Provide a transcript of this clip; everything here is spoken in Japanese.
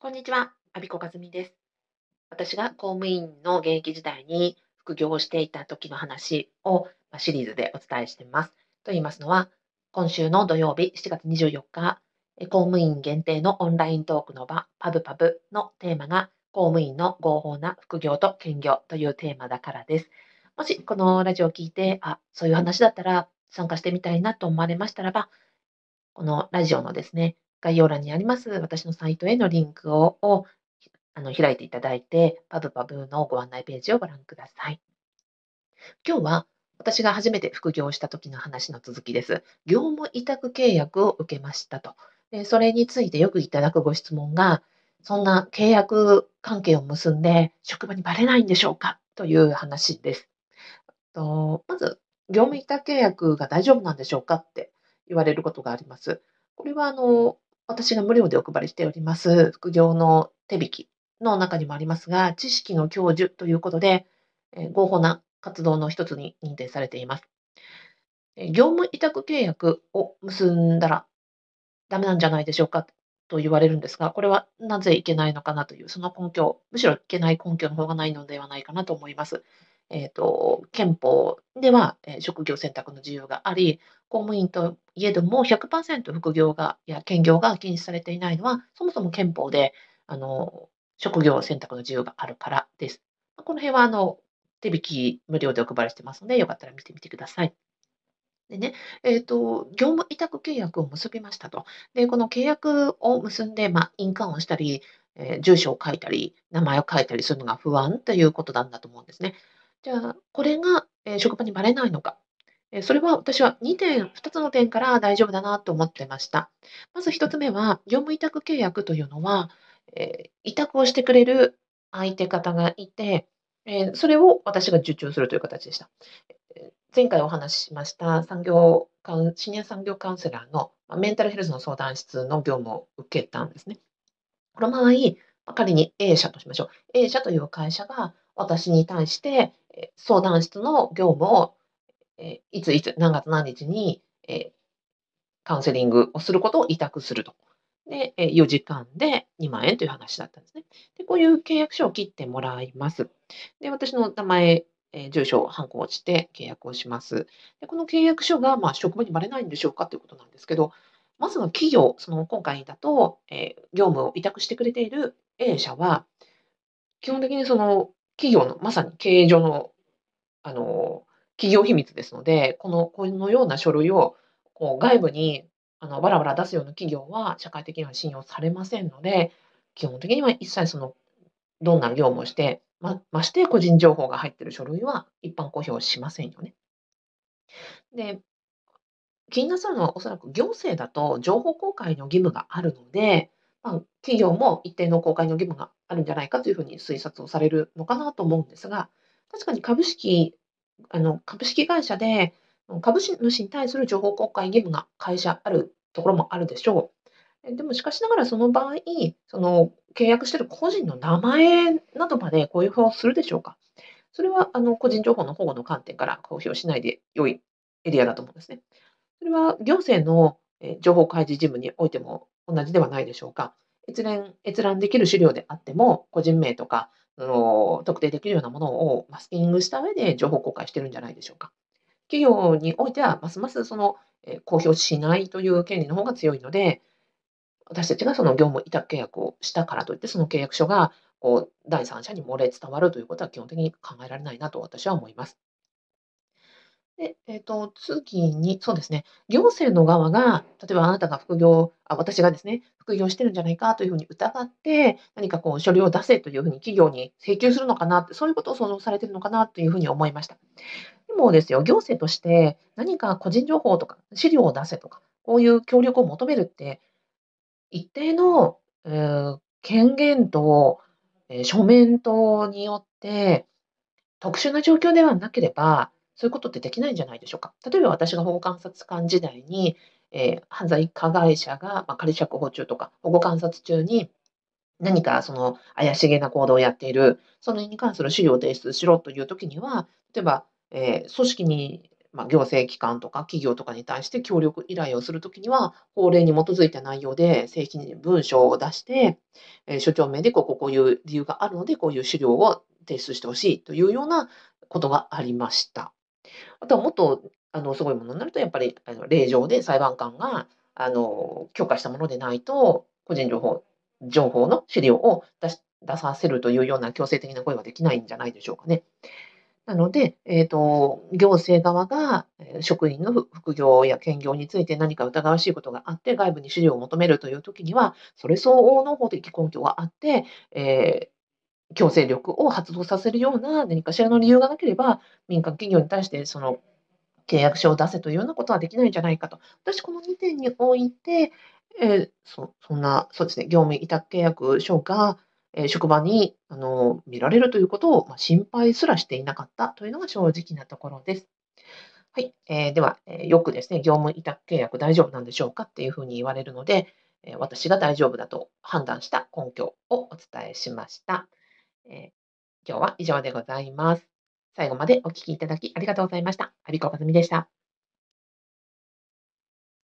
こんにちは、阿比子和美です。私が公務員の現役時代に副業をしていた時の話をシリーズでお伝えしています。と言いますのは、今週の土曜日7月24日、公務員限定のオンライントークの場、パブパブのテーマが公務員の合法な副業と兼業というテーマだからです。もしこのラジオを聞いて、あ、そういう話だったら参加してみたいなと思われましたらば、このラジオのですね、概要欄にあります私のサイトへのリンクををあの開いていただいて、パブパブのご案内ページをご覧ください。今日は私が初めて副業した時の話の続きです。業務委託契約を受けましたと。でそれについてよくいただくご質問が、そんな契約関係を結んで職場にバレないんでしょうか？という話です。とまず、業務委託契約が大丈夫なんでしょうか？って言われることがあります。これはあの私が無料でお配りしております、副業の手引きの中にもありますが、知識の享受ということで、え合法な活動の一つに認定されています。業務委託契約を結んだらダメなんじゃないでしょうかと言われるんですが、これはなぜいけないのかなという、その根拠、むしろいけない根拠の方がないのではないかなと思います。え、ー、と、憲法では、職業選択の自由があり、公務員といえども100%副業が、や兼業が禁止されていないのは、そもそも憲法で、あの、職業選択の自由があるからです。この辺は、あの、手引き無料でお配りしてますので、よかったら見てみてください。でね、えっ、ー、と、業務委託契約を結びましたと。で、この契約を結んで、まあ、印鑑をしたり、えー、住所を書いたり、名前を書いたりするのが不安ということなんだと思うんですね。じゃあ、これが、え職場にバレないのか。えそれは私は2点、2つの点から大丈夫だなと思ってました。まず1つ目は、業務委託契約というのは、え委託をしてくれる相手方がいて、えそれを私が受注するという形でした。前回お話ししました産業カウンシニア産業カウンセラーのメンタルヘルスの相談室の業務を受けたんですね。この場合、仮に A 社としましょう。A 社という会社が私に対して相談室の業務をえいついつ何月何日にえカウンセリングをすることを委託すると。で、え4時間で2万円という話だったんですね。で、こういう契約書を切ってもらいます。で、私の名前、え住所、ハンコをして契約をします。で、この契約書が、まあ、職場にバレないんでしょうかということなんですけど、まずは企業、その今回だと、え業務を委託してくれている A 社は、基本的にその企業のまさに経営上の、あの、企業秘密ですので、この、このような書類をこう外部にあのバラバラ出すような企業は社会的には信用されませんので、基本的には一切その、どんな業務をして、ままして個人情報が入っている書類は一般公表しませんよね。で、気になさるのはおそらく行政だと情報公開の義務があるので、まあ、企業も一定の公開の義務があるんじゃないかというふうに推察をされるのかなと思うんですが、確かに株式、あの株式会社で株主に対する情報公開義務が会社あるところもあるでしょう。でもしかしながらその場合、その契約している個人の名前などまで公表するでしょうか。それはあの個人情報の保護の観点から公表しないで良いエリアだと思うんですね。それは行政の情報開示事務においても同じではないでしょうか。閲覧閲覧できる資料であっても、個人名とか特定できるようなものをマスキングした上で情報公開してるんじゃないでしょうか。企業においては、ますますその、え公表しないという権利の方が強いので、私たちがその業務委託契約をしたからといって、その契約書がこう第三者に漏れ伝わるということは基本的に考えられないなと私は思います。で、えっ、と、次に、そうですね、行政の側が、例えばあなたが副業、あ、私がですね、副業してるんじゃないかというふうに疑って、何かこう書類を出せというふうに企業に請求するのかなって、そういうことを想像されてるのかなというふうに思いました。でもですよ、行政として何か個人情報とか資料を出せとか、こういう協力を求めるって、一定の、えー、権限と、えー、書面等によって、特殊な状況ではなければ、そういうことってできないんじゃないでしょうか。例えば私が保護観察官時代に、えー、犯罪加害者が、まあ、仮釈放中とか保護観察中に何かその怪しげな行動をやっている、それに関する資料を提出しろというときには、例えば、えー、組織にまあ、行政機関とか企業とかに対して協力依頼をするときには、法令に基づいた内容で正式に文章を出して、え所長名でここうこういう理由があるので、こういう資料を提出してほしいというようなことがありました。あとはもっとあのすごいものになると、やっぱりあの令状で裁判官があの許可したものでないと、個人情報情報の資料を出し出させるというような強制的な声はできないんじゃないでしょうかね。なので、えーと、行政側が職員の副業や兼業について何か疑わしいことがあって外部に資料を求めるというときには、それ相応の法的根拠があって、えー、強制力を発動させるような何かしらの理由がなければ、民間企業に対してその契約書を出せというようなことはできないんじゃないかと。私、この2点において、えー、そそんな、そうですね、業務委託契約書が、えー、職場にあの見られるということを、まあ、心配すらしていなかったというのが正直なところです。はい、えー、では、えよくですね、業務委託契約大丈夫なんでしょうかっていうふうに言われるので、え私が大丈夫だと判断した根拠をお伝えしました。え今日は以上でございます。最後までお聴きいただきありがとうございました。アビコかずみでした。